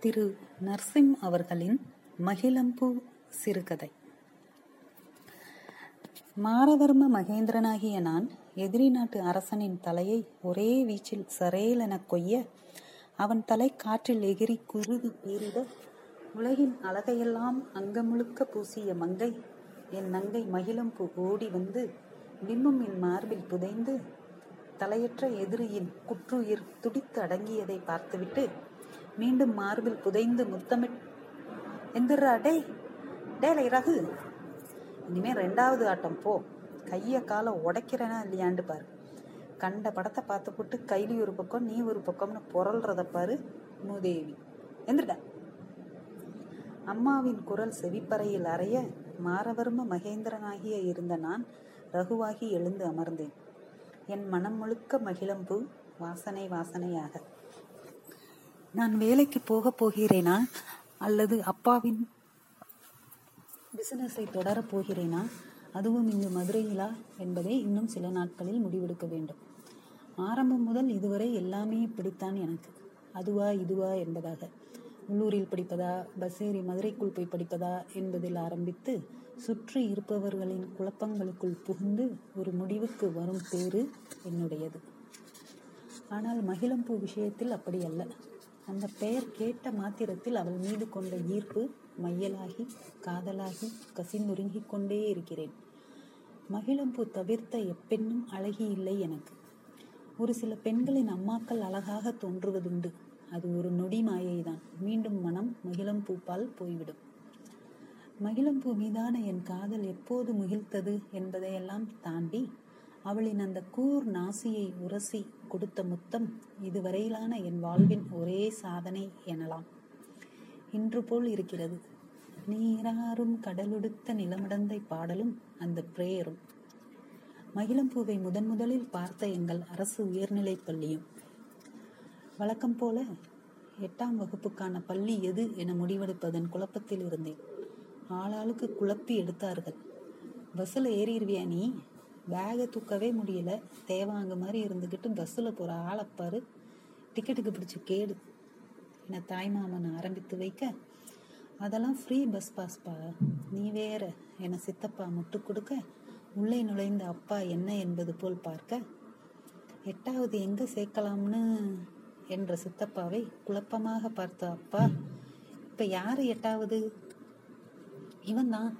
திரு நர்சிம் அவர்களின் மகிழம்பூ சிறுகதை. மாரவர்ம மகேந்திரனாகிய நான் எதிரி நாட்டு அரசனின் தலையை ஒரே வீச்சில் சரேலெனக் கொய்ய அவன் தலை காற்றில் எகிரி குருதி பீரிட உலகின் அழகையெல்லாம் அங்கமுழுக்க பூசிய மங்கை என் நங்கை மகிழம்பூ ஓடி வந்து பிம்பம் என் மார்பில் புதைந்து தலையற்ற எதிரியின் குற்றுயிர் துடித்து அடங்கியதை பார்த்துவிட்டு மீண்டும் மார்பில் புதைந்து முத்தமிட் எந்திரா டே டேலை ரகு. இனிமே ரெண்டாவது ஆட்டம் போ. கைய காலை உடைக்கிறேனா இல்லையாண்டு பாரு. கண்ட படத்தை பார்த்து போட்டு கைலி ஒரு பக்கம் நீ ஒரு பக்கம்னு புரள்றத பாரு மூதேவி. எந்திரடா. அம்மாவின் குரல் செவிப்பறையில் அறைய மாரவர்ம மகேந்திரனாகிய இருந்த நான் ரகுவாகி எழுந்து அமர்ந்தேன். என் மனம் முழுக்க மகிழம்பு வாசனை வாசனையாக. நான் வேலைக்கு போக போகிறேனா? அல்லது அப்பாவின் பிசினஸை தொடரப் போகிறேனா? அதுவும் இங்கு மதுரையிலா? என்பதை இன்னும் சில நாட்களில் முடிவெடுக்க வேண்டும். ஆரம்பம் முதல் இதுவரை எல்லாமே இப்படித்தான் எனக்கு. அதுவா இதுவா என்பதாக. உள்ளூரில் படிப்பதா பஸ் ஏறி மதுரைக்குள் போய் படிப்பதா என்பதில் ஆரம்பித்து சுற்றி இருப்பவர்களின் குழப்பங்களுக்குள் புகுந்து ஒரு முடிவுக்கு வரும் பேரு என்னுடையது. ஆனால் மகிழம்பூ விஷயத்தில் அப்படி அல்ல அந்த பெயர் கேட்ட மாத்திரத்தில் அவள் மீது கொண்ட ஈர்ப்பு மையலாகி காதலாகி கசிந்துருங்கிக் கொண்டே இருக்கிறேன். மகிழம்பூ தவிர்த்த எப்பெண்ணும் அழகி இல்லை எனக்கு. ஒரு சில பெண்களின் அம்மாக்கள் அழகாக தோன்றுவதுண்டு. அது ஒரு நொடி மாயைதான். மீண்டும் மனம் மகிழம்பூப்பால் போய்விடும். மகிழம்பூ மீதான என் காதல் எப்போது முகிழ்த்தது என்பதையெல்லாம் தாண்டி அவளின் அந்த கூர் நாசியை உரசி கொடுத்த முத்தம் இதுவரையிலான என் வாழ்வின் ஒரே சாதனை எனலாம். இன்று போல் இருக்கிறது. நீராறும் கடலுடுத்த நிலமடந்தை பாடலும் அந்த பிரேயரும் மகிழம்பூவை முதன் முதலில் பார்த்த எங்கள் அரசு உயர்நிலைப் பள்ளியும். வழக்கம் போல எட்டாம் வகுப்புக்கான பள்ளி எது என முடிவெடுப்பதன் குழப்பத்தில் இருந்தேன். ஆளாளுக்கு குழப்பி எடுத்தார்கள். பஸ்ஸில் ஏறிடுவியா நீ? பேகை தூக்கவே முடியல. தேவாங்க மாதிரி இருந்துக்கிட்டு பஸ்ஸில் போகிற ஆளைப்பாரு டிக்கெட்டுக்கு பிடிச்சி கேடு. என தாய்மாமன் ஆரம்பித்து வைக்க? அதெல்லாம் ஃப்ரீ பஸ் பாஸ்பா நீ வேற. என சித்தப்பா முட்டு கொடுக்க? உள்ளே நுழைந்த அப்பா என்ன என்பது போல் பார்க்க? எட்டாவது எங்க சேர்க்கலாம்னு? என்ற சித்தப்பாவை குழப்பமாக பார்த்த அப்பா. இப்ப யாரு எட்டாவது? இவன் தான்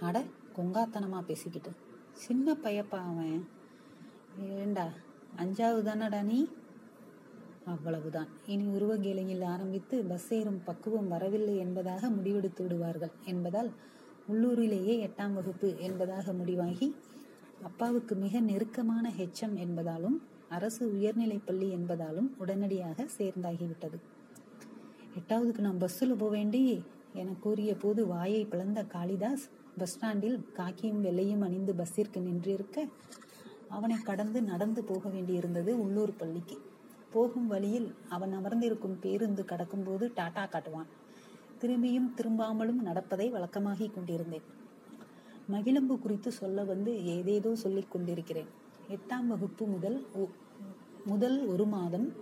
அட கொங்காத்தனமா பேசிக்கிட்டு. சின்ன பையப்பா அவன். ஏண்டா அஞ்சாவது தானடா நீ? அவ்வளவுதான். இனி உருவகேலையில் ஆரம்பித்து பஸ் ஏறும் பக்குவம் வரவில்லை என்பதாக முடிவெடுத்து விடுவார்கள் என்பதால் உள்ளூரிலேயே எட்டாம் வகுப்பு என்பதாக முடிவாகி அப்பாவுக்கு மிக நெருக்கமான ஹெச்எம் என்பதாலும் அரசு உயர்நிலைப் பள்ளி என்பதாலும் உடனடியாக சேர்ந்தாகிவிட்டது. எட்டாவதுக்கு நான் பஸ்ஸில் போக வேண்டி என கூறிய போது வாயை பிளந்த காளிதாஸ் பஸ் ஸ்டாண்டில் காக்கியும் வெள்ளையும் அணிந்து பஸ்ஸிற்கு நின்றிருக்க அவனை கடந்து நடந்து போக வேண்டியிருந்தது உள்ளூர் பள்ளிக்கு. போகும் வழியில் அவன் அமர்ந்திருக்கும் பேருந்து கடக்கும்போது டாட்டா காட்டுவான். திரும்பியும் திரும்பாமலும் நடப்பதை வழக்கமாகி கொண்டிருந்தேன். மகிழம்பு குறித்து சொல்ல வந்து ஏதேதோ சொல்லிக் கொண்டிருக்கிறேன். எட்டாம் வகுப்பு முதல் முதல் ஒரு மாதம்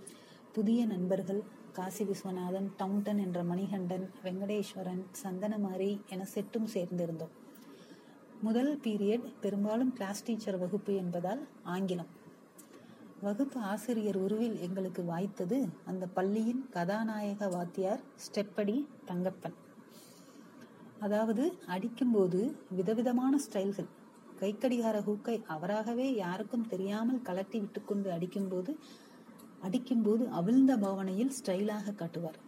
புதிய நண்பர்கள் காசி விஸ்வநாதன் டவுன்டன் என்ற மணிகண்டன் வெங்கடேஸ்வரன் சந்தனமாரி என செட்டும் சேர்ந்திருந்தோம். முதல் பீரியட் பெரும்பாலும் கிளாஸ் டீச்சர் வகுப்பு என்பதால் ஆங்கிலம். வகுப்பு ஆசிரியர் உருவில் எங்களுக்கு வாய்த்தது அந்த பள்ளியின் கதாநாயக வாத்தியார் ஸ்டெப்படி தங்கப்பன். அதாவது அடிக்கும்போது விதவிதமான ஸ்டைல்கள். கைக்கடிகார ஹூக்கை அவராகவே யாருக்கும் தெரியாமல் கலட்டி விட்டுக்கொண்டு அடிக்கும்போது அடிக்கும்போது அவிழ்ந்த பாவனையில் ஸ்டைலாக காட்டுவார்.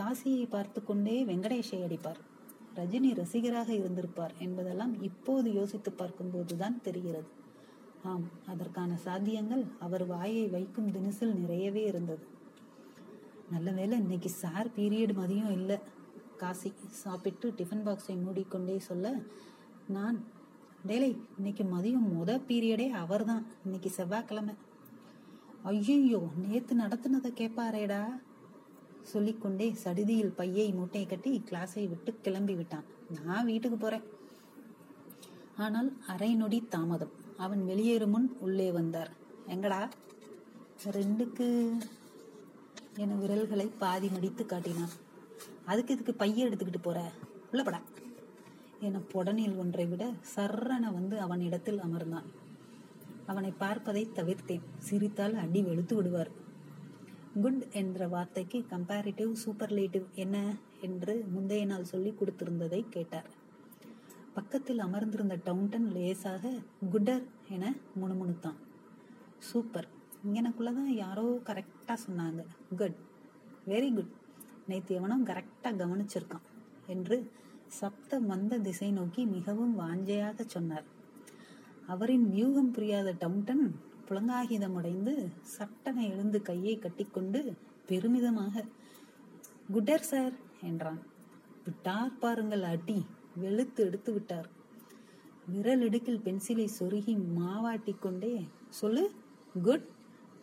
காசியை பார்த்து கொண்டே வெங்கடேஷை அடிப்பார். ரஜினி ரசிகராக இருந்திருப்பார் என்பதெல்லாம் இப்போது யோசித்து பார்க்கும்போதுதான் தெரிகிறது. ஆம் அதற்கான சாத்தியங்கள் அவர் வாயை வைக்கும் தினசில் நிறையவே இருந்தது. நல்ல வேலை இன்னைக்கு சார் பீரியட் மதியம் இல்லை. காசி சாப்பிட்டு டிஃபன் பாக்ஸை மூடிக்கொண்டே சொல்ல நான் டேலை இன்னைக்கு மதியம் முத பீரியடே அவர் தான் இன்னைக்கு செவ்வாய்க்கிழமை. ஐயையோ நேத்து நடத்தினதை கேட்பாரேடா சொல்லிக்கொண்டே சடுதியில் பையை மூட்டை கட்டி கிளாஸை விட்டு கிளம்பி விட்டான். நான் வீட்டுக்கு போறேன். ஆனால் அரை நொடி தாமதம். அவன் வெளியேறும் முன் உள்ளே வந்தார். எங்கடா? ரெண்டுக்கு என விரல்களை பாதி மடித்து காட்டினான். அதுக்கு இதுக்கு பைய எடுத்துக்கிட்டு போற? உள்ளப்படா. என புடனில் ஒன்றை விட சர்ரன வந்து அவன் இடத்தில் அமர்ந்தான். அவனை பார்ப்பதை தவிர்த்தேன். சிரித்தால் அடி வெளுத்து விடுவார். குட் என்ற வார்த்தைக்கு கம்பேரிட்டிவ் சூப்பர்லேட்டிவ் என்ன என்று முந்தைய நாள் சொல்லி கொடுத்திருந்ததை கேட்டார். பக்கத்தில் அமர்ந்திருந்த டவுன்டன் லேசாக குட்டர் என முணுமுணுத்தான். சூப்பர். எனக்குள்ளதான் யாரோ கரெக்டாக சொன்னாங்க. குட். Very good. நேற்று எவனும் கரெக்டாக கவனிச்சிருக்கான் என்று சப்த மந்த திசை நோக்கி மிகவும் வாஞ்சையாக சொன்னார். அவரின் வியூகம் புரியாத டவுன்டன் புலங்காகிதமடைந்து சட்டனை எழுந்து கையை கட்டிக்கொண்டு பெருமிதமாக குட்டர் சார் என்றான். விட்டார் பாருங்கள் அடி வெளுத்து எடுத்து விட்டார். விரல் இடுக்கில் பென்சிலை சொருகி மாவாட்டி கொண்டே சொல்லு குட்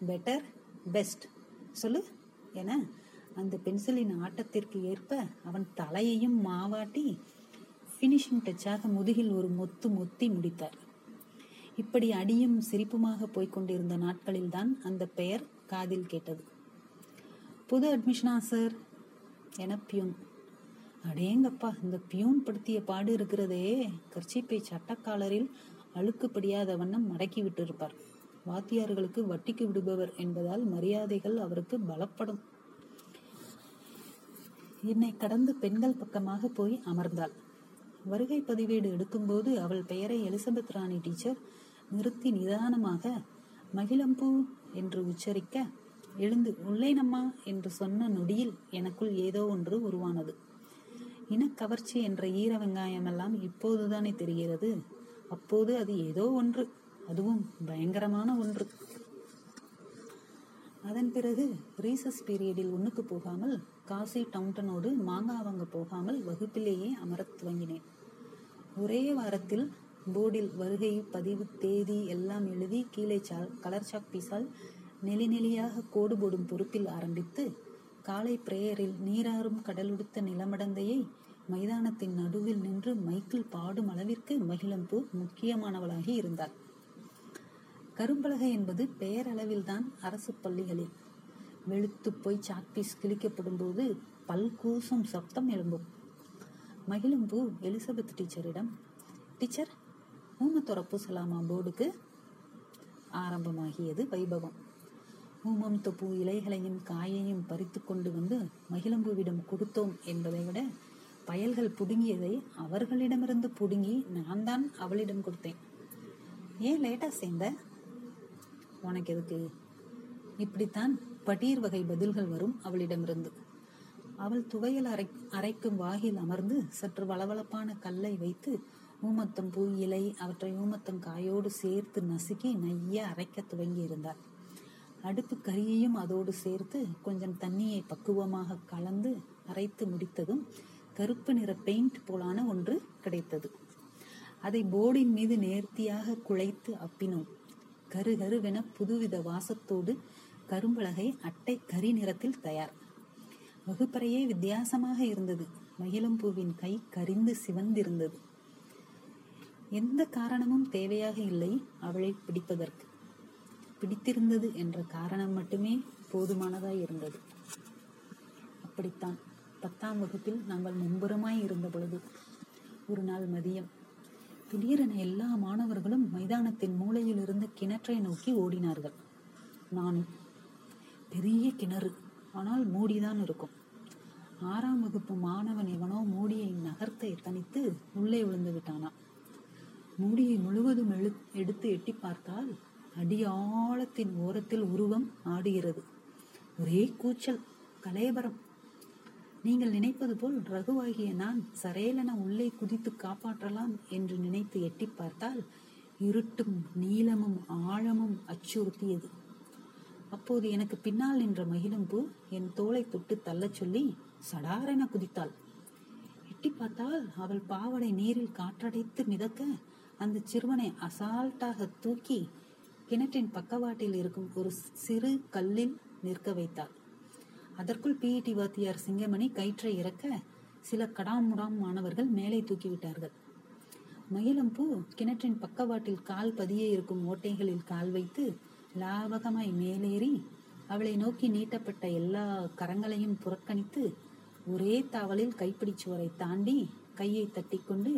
பெட்டர் பெஸ்ட் சொல்லு என அந்த பென்சிலின் ஆட்டத்திற்கு ஏற்ப அவன் தலையையும் மாவாட்டி ஃபினிஷிங் டச்சாக முதுகில் ஒரு மொத்து மொத்தி முடித்தார். இப்படி அடியும் சிரிப்புமாக போய்க் கொண்டிருந்த நாட்களில்தான் அந்த பெயர் காதில் கேட்டது. புது அட்மிஷனா சார் என பியூன். அடேங்கப்பா இந்த பியூன் படுத்திய பாடு இருக்கிறதே. கர்ச்சிப்பை சட்டக்காலரில் அழுக்குப்படியாத வண்ணம் மடக்கி விட்டிருப்பார். வாத்தியார்களுக்கு வட்டிக்கு விடுபவர் என்பதால் மரியாதைகள் அவருக்கு பலப்படும். என்னை கடந்து பெண்கள் பக்கமாக போய் அமர்ந்தாள். வருகை பதிவேடு எடுக்கும்போது அவள் பெயரை எலிசபெத் ராணி டீச்சர் நிறுத்தி நிதானமாக மகிழம்பூ என்று உச்சரிக்க எழுந்து உள்ளேனம்மா என்று சொன்ன நொடியில் எனக்குள் ஏதோ ஒன்று உருவானது. இனக்கவர்ச்சி என்ற ஈர வெங்காயமெல்லாம் இப்போதுதானே தெரிகிறது. அப்போது அது ஏதோ ஒன்று அதுவும் பயங்கரமான ஒன்று. அதன் பிறகு ரீசஸ் பீரியடில் ஒன்றுக்கு போகாமல் காசி டவுன்டனோடு மாங்காய் வாங்க போகாமல் வகுப்பிலேயே அமரத் துவங்கினேன். ஒரே வாரத்தில் போர்டில் வருகை பதிவு தேதி எல்லாம் எழுதி கீழே சா கலர் சாக் பீஸால் கோடு போடும் பொறுப்பில் ஆரம்பித்து காலை பிரேயரில் நீராறும் கடலுடுத்த நிலமடந்தையை மைதானத்தின் நடுவில் நின்று மைக்கிள் பாடும் அளவிற்கு மகிழம்பூ முக்கியமானவளாகி இருந்தார் கரும்பலகை என்பது பெயரளவில்தான் அரசு பள்ளிகளில். வெளுத்து போய் சாக்பீஸ் கிழிக்கப்படும் போது பல்கூசும் சப்தம் எழும்பும். மகிழும்பூ எலிசபெத் டீச்சரிடம் டீச்சர் ஊம துறப்பு சலாமா போர்டுக்கு ஆரம்பமாகியது வைபவம். ஊமம் தொப்பு இலைகளையும் காயையும் பறித்து கொண்டு வந்து மகிழம்புவிடம் கொடுத்தோம் என்பதை விட பயல்கள் புடுங்கியதை அவர்களிடமிருந்து புடுங்கி நான் தான் அவளிடம் கொடுத்தேன். ஏன் லேட்டா சேர்ந்த? உனக்கு எதுக்கு? இப்படித்தான் பட்டீர் வகை பதில்கள் வரும் அவளிடமிருந்து. அவள் துவையல் அரை அரைக்கும் வாகில் அமர்ந்து சற்று வளவளப்பான கல்லை வைத்து ஊமத்தம் பூ இலை அவற்றை ஊமத்தம் காயோடு சேர்த்து நசுக்கி நைய அரைக்க துவங்கி இருந்தார் அடுப்பு கரியையும் அதோடு சேர்த்து கொஞ்சம் தண்ணியை பக்குவமாக கலந்து அரைத்து முடித்ததும் கருப்பு நிற பெயிண்ட் போலான ஒன்று கிடைத்தது. அதை போர்டின் மீது நேர்த்தியாக குழைத்து அப்பினோம். கரு கருவென புதுவித வாசத்தோடு கரும்பலகை அட்டை கரி நிறத்தில் தயார். வகுப்பறையே வித்தியாசமாக இருந்தது. மகிழம்பூவின் கை கரிந்து சிவந்திருந்தது. எந்த காரணமும் தேவையாக இல்லை அவளை பிடிப்பதற்கு பிடித்திருந்தது என்ற காரணம் மட்டுமே போதுமானதாய் இருந்தது. அப்படித்தான். பத்தாம் வகுப்பில் நாங்கள் முன்புறமாய் இருந்த பொழுது ஒரு நாள் மதியம் திடீரென எல்லா மாணவர்களும் மைதானத்தின் மூலையில் இருந்த கிணற்றை நோக்கி ஓடினார்கள். நானும் பெரிய கிணறு ஆனால் மூடிதான் இருக்கும். ஆறாம் வகுப்பு மாணவன் எவனோ மூடியை நகர்த்த எத்தனித்து உள்ளே விழுந்து விட்டானா? மூடியை முழுவதும் எழு எடுத்து எட்டி பார்த்தால் அடியாழத்தின் ஓரத்தில் உருவம் ஆடுகிறது. ஒரே கூச்சல் கலேபரம் நீங்கள் நினைப்பது போல் ரகுவாகிய நான் சரையலென உள்ளே குதித்து காப்பாற்றலாம் என்று நினைத்து எட்டி பார்த்தால் இருட்டும் நீளமும் ஆழமும் அச்சுறுத்தியது. அப்போது எனக்கு பின்னால் நின்ற மகிழம்பு என் தோளை தொட்டு தள்ளச் சொல்லி சடாரென குதித்தாள். எட்டி பார்த்தால் அவள் பாவடை நீரில் காற்றடைத்து மிதக்க அந்த சிறுவனை அசால்ட்டாக தூக்கி கிணற்றின் பக்கவாட்டில் இருக்கும் ஒரு சிறு கல்லில் நிற்க வைத்தாள். அதற்குள் பிஇடி வாத்தியார் சிங்கமணி கயிற்றை இறக்க சில கடாமுடாம் மாணவர்கள் மேலே தூக்கிவிட்டார்கள் மயிலம்பூ கிணற்றின் பக்கவாட்டில் கால் பதிய இருக்கும் ஓட்டைகளில் கால் வைத்து லாவகமாய் மேலேறி அவளை நோக்கி நீட்டப்பட்ட எல்லா கரங்களையும் புறக்கணித்து ஒரே தாவலில் கைப்பிடிச்சுவரை தாண்டி கையை தட்டிக்கொண்டு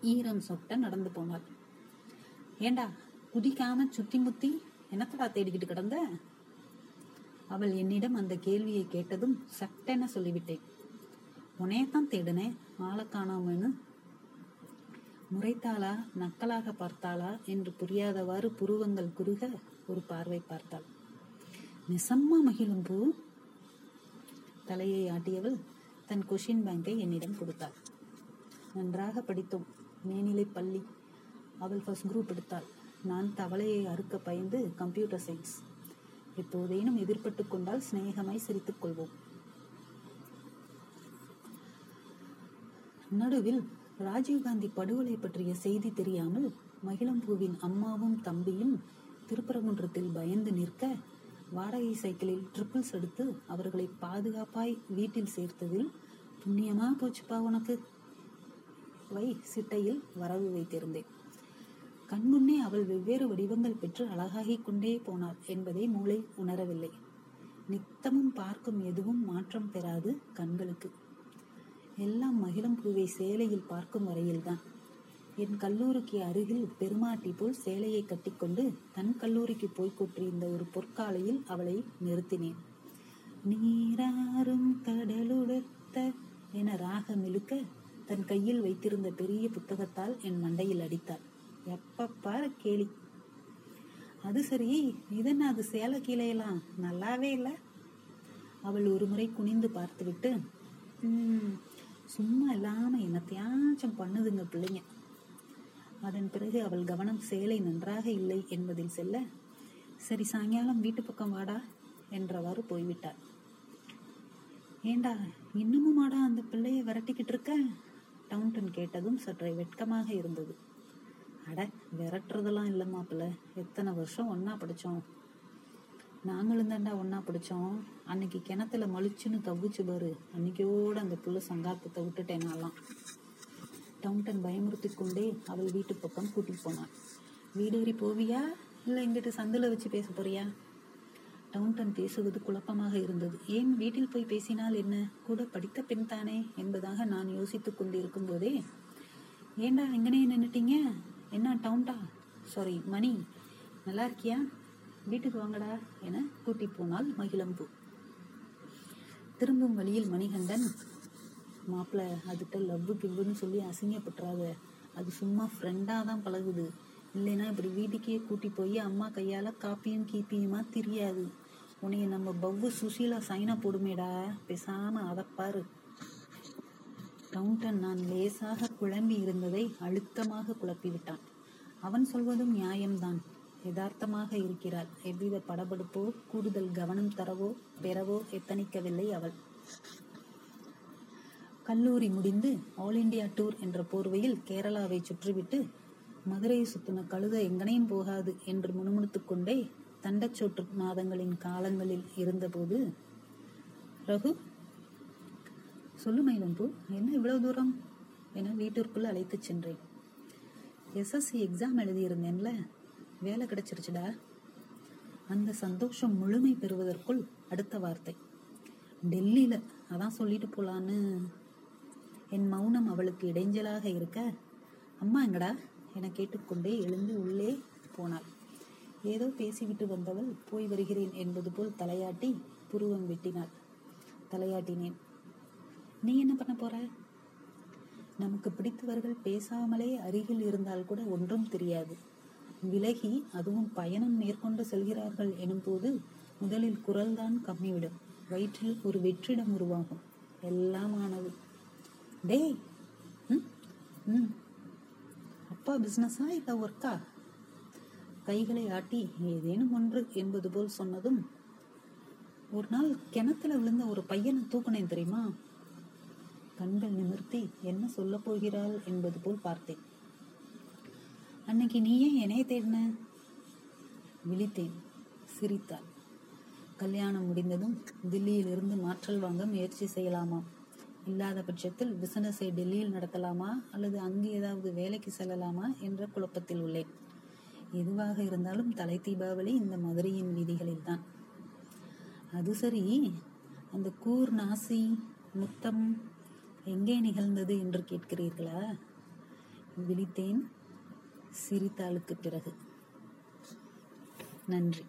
ஈரம் சொட்ட நடந்து போனாள் ஏண்டா குதிக்காம சுத்தி முத்தி என்னத்தடா தேடிக்கிட்டு கிடந்த? அவள் என்னிடம் அந்த கேள்வியை கேட்டதும் சட்டென சொல்லிவிட்டேன். உனையத்தான் தேடினேன் ஆளை காணாமன்னு. முறைத்தாளா நக்கலாக பார்த்தாளா என்று புரியாதவாறு புருவங்கள் குறுக ஒரு பார்வை பார்த்தாள். நிசம்மா மகிழும் பூ. தலையை ஆட்டியவள் தன் கொஷின் பேங்கை என்னிடம் கொடுத்தாள். நன்றாக படித்தோம். மேல்நிலை பள்ளி. அவள் ஃபர்ஸ்ட் குரூப் எடுத்தாள். நான் தவளையை அறுக்க பயந்து கம்ப்யூட்டர் சயின்ஸ் எப்போதேனும் எதிர்பட்டு கொண்டால் சிநேகமாய் சிரித்துக் கொள்வோம். நடுவில் ராஜீவ்காந்தி படுகொலை பற்றிய செய்தி தெரியாமல் மகிழம்பூவின் அம்மாவும் தம்பியும் திருப்பரங்குன்றத்தில் பயந்து நிற்க வாடகை சைக்கிளில் ட்ரிப்பிள்ஸ் எடுத்து அவர்களை பாதுகாப்பாய் வீட்டில் சேர்த்ததில் புண்ணியமா போச்சுப்பா உனக்கு? வை சிட்டையில் வரவு வைத்திருந்தேன். கண்முன்னே அவள் வெவ்வேறு வடிவங்கள் பெற்று அழகாகிக் கொண்டே போனாள் என்பதை மூளை உணரவில்லை. நித்தமும் பார்க்கும் எதுவும் மாற்றம் பெறாது கண்களுக்கு. எல்லாம் மகிழம் பூவை சேலையில் பார்க்கும் வரையில்தான். என் கல்லூரிக்கு அருகில் பெருமாட்டி போல் சேலையை கட்டிக்கொண்டு தன் கல்லூரிக்கு போய் கொற்றிருந்த ஒரு பொற்காலையில் அவளை நிறுத்தினேன். நீராறும் கடலுடத்த என ராகம் இழுக்க தன் கையில் வைத்திருந்த பெரிய புத்தகத்தால் என் மண்டையில் அடித்தாள். எப்ப பாரு கேலி. அது சரி இதென்ன அது சேலை கீழையெல்லாம்? நல்லாவே இல்லை. அவள் ஒரு முறை குனிந்து பார்த்துவிட்டு சும்மா இல்லாம என்னத்தையாச்சும் பண்ணுதுங்க பிள்ளைங்க. அதன் பிறகு அவள் கவனம் சேலை நன்றாக இல்லை என்பதில் செல்ல சரி சாயங்காலம் வீட்டு பக்கம் வாடா என்றவாறு போய்விட்டாள். ஏண்டா இன்னமுமாடா அந்த பிள்ளையை விரட்டிக்கிட்டு இருக்க? டவுன்டன் கேட்டதும் சற்றே வெட்கமாக இருந்தது. அட விரட்டுறதெல்லாம் இல்லை மாப்பிள்ள. எத்தனை வருஷம் ஒன்றா பிடிச்சோம். நாங்களும் தாண்டா ஒன்றா பிடிச்சோம். அன்னைக்கு கிணத்துல மலிச்சுன்னு தவிச்சு பாரு. அன்னைக்கோட அந்த புள்ள சங்காத்தத்தை விட்டுட்டேனாலாம் டவுன்டன் பயமுறுத்தி கொண்டே அவள் வீட்டு பக்கம் கூட்டிட்டு போனான் வீடேறி போவியா? இல்லை எங்கிட்ட சந்தில வச்சு பேச போறியா? டவுன்டன் பேசுவது குழப்பமாக இருந்தது. ஏன் வீட்டில் போய் பேசினால் என்ன? கூட படித்த பெண் தானே? என்பதாக நான் யோசித்துக் கொண்டிருக்கும் போதே ஏண்டா எங்கனே நின்றுட்டீங்க என்ன டவுன்டா? சாரி மணி. நல்லா இருக்கியா? வீட்டுக்கு வாங்கடா என கூட்டி போனாள் மகிழம்பு. திரும்பும் வழியில் மணிகண்டன் மாப்பிள்ள அதுகிட்ட லவ்வு கிவ்வுன்னு சொல்லி அசிங்கப்பட்டுறாத. அது சும்மா ஃப்ரெண்டாக தான் பழகுது. இல்லைன்னா இப்படி வீட்டுக்கே கூட்டி போய் அம்மா கையால் காப்பியும் கீப்பியுமா தெரியாது. உன்னைய நம்ம பவ்வு சுசீலா சைனா போடுமேடா. பேசாம அதப்பாரு கவுண்டன் நான் லேசாக குழம்பி இருந்ததை அழுத்தமாக குழப்பிவிட்டான் அவன் சொல்வதும் நியாயம்தான். யதார்த்தமாக இருக்கிறாள். எவ்வித படபடுப்போ கூடுதல் கவனம் தரவோ பெறவோ எத்தனிக்கவில்லை அவள். கல்லூரி முடிந்து ஆல் இண்டியா டூர் என்ற போர்வையில் கேரளாவை சுற்றிவிட்டு மதுரையை சுத்தின கழுத எங்கனையும் போகாது என்று முணுமுணுத்துக் கொண்டே தண்டச்சோற்று மாதங்களின் காலங்களில் இருந்தபோது ரகு சொல்லு மயிலம்பு என்ன இவ்வளவு தூரம்? என வீட்டிற்குள் அழைத்துச் சென்றேன். எஸ்எஸ்சி எக்ஸாம் எழுதியிருந்தேன்ல வேலை கிடைச்சிருச்சுடா. அந்த சந்தோஷம் முழுமை பெறுவதற்குள் அடுத்த வார்த்தை. டெல்லியில அதான் சொல்லிட்டு போலான்னு. என் மௌனம் அவளுக்கு இடைஞ்சலாக இருக்க அம்மா எங்கடா? என கேட்டுக்கொண்டே எழுந்து உள்ளே போனாள். ஏதோ பேசிவிட்டு வந்தவள் போய் வருகிறேன் என்பது போல் தலையாட்டி புருவம் வெட்டினாள். தலையாட்டினேன். நீ என்ன பண்ண போற? நமக்கு பிடித்தவர்கள் பேசாமலே அருகில் இருந்தால் கூட ஒன்றும் தெரியாது. விலகி அதுவும் பயணம் மேற்கொண்டு செல்கிறார்கள் எனும்போது முதலில் குரல்தான் கம்மிவிடும். வயிற்றில் ஒரு வெற்றிடம் உருவாகும். எல்லாம் ஆனது. டேய்! ம்? ம். அப்பா பிஸ்னஸா இல்லை ஒர்க்கா கைகளை ஆட்டி ஏதேனும் ஒன்று என்பது போல் சொன்னதும் ஒரு நாள் கிணத்துல விழுந்த ஒரு பையனை தூக்குனேன் தெரியுமா? கண்கள் நிமிர்த்தி என்ன சொல்ல போகிறாள் என்பது போல் பார்த்தேன். அன்னைக்கு நீ ஏன் என்னைய தேடின? விழித்தேன். சிரித்தாள். கல்யாணம் முடிந்ததும் தில்லியிலிருந்து மாற்றல் வாங்க முயற்சி செய்யலாமா? இல்லாத பட்சத்தில் பிசினஸை டெல்லியில் நடத்தலாமா? அல்லது அங்கு ஏதாவது வேலைக்கு செல்லலாமா? என்ற குழப்பத்தில் உள்ளேன். எதுவாக இருந்தாலும் தலை தீபாவளி இந்த மதுரையின் வீதிகளில்தான். அது சரி அந்த கூர் நாசி முத்தம் எங்கே நிகழ்ந்தது என்று கேட்கிறீர்களா? விழித்தேன் சிரித்தாளுக்கு பிறகு. நன்றி.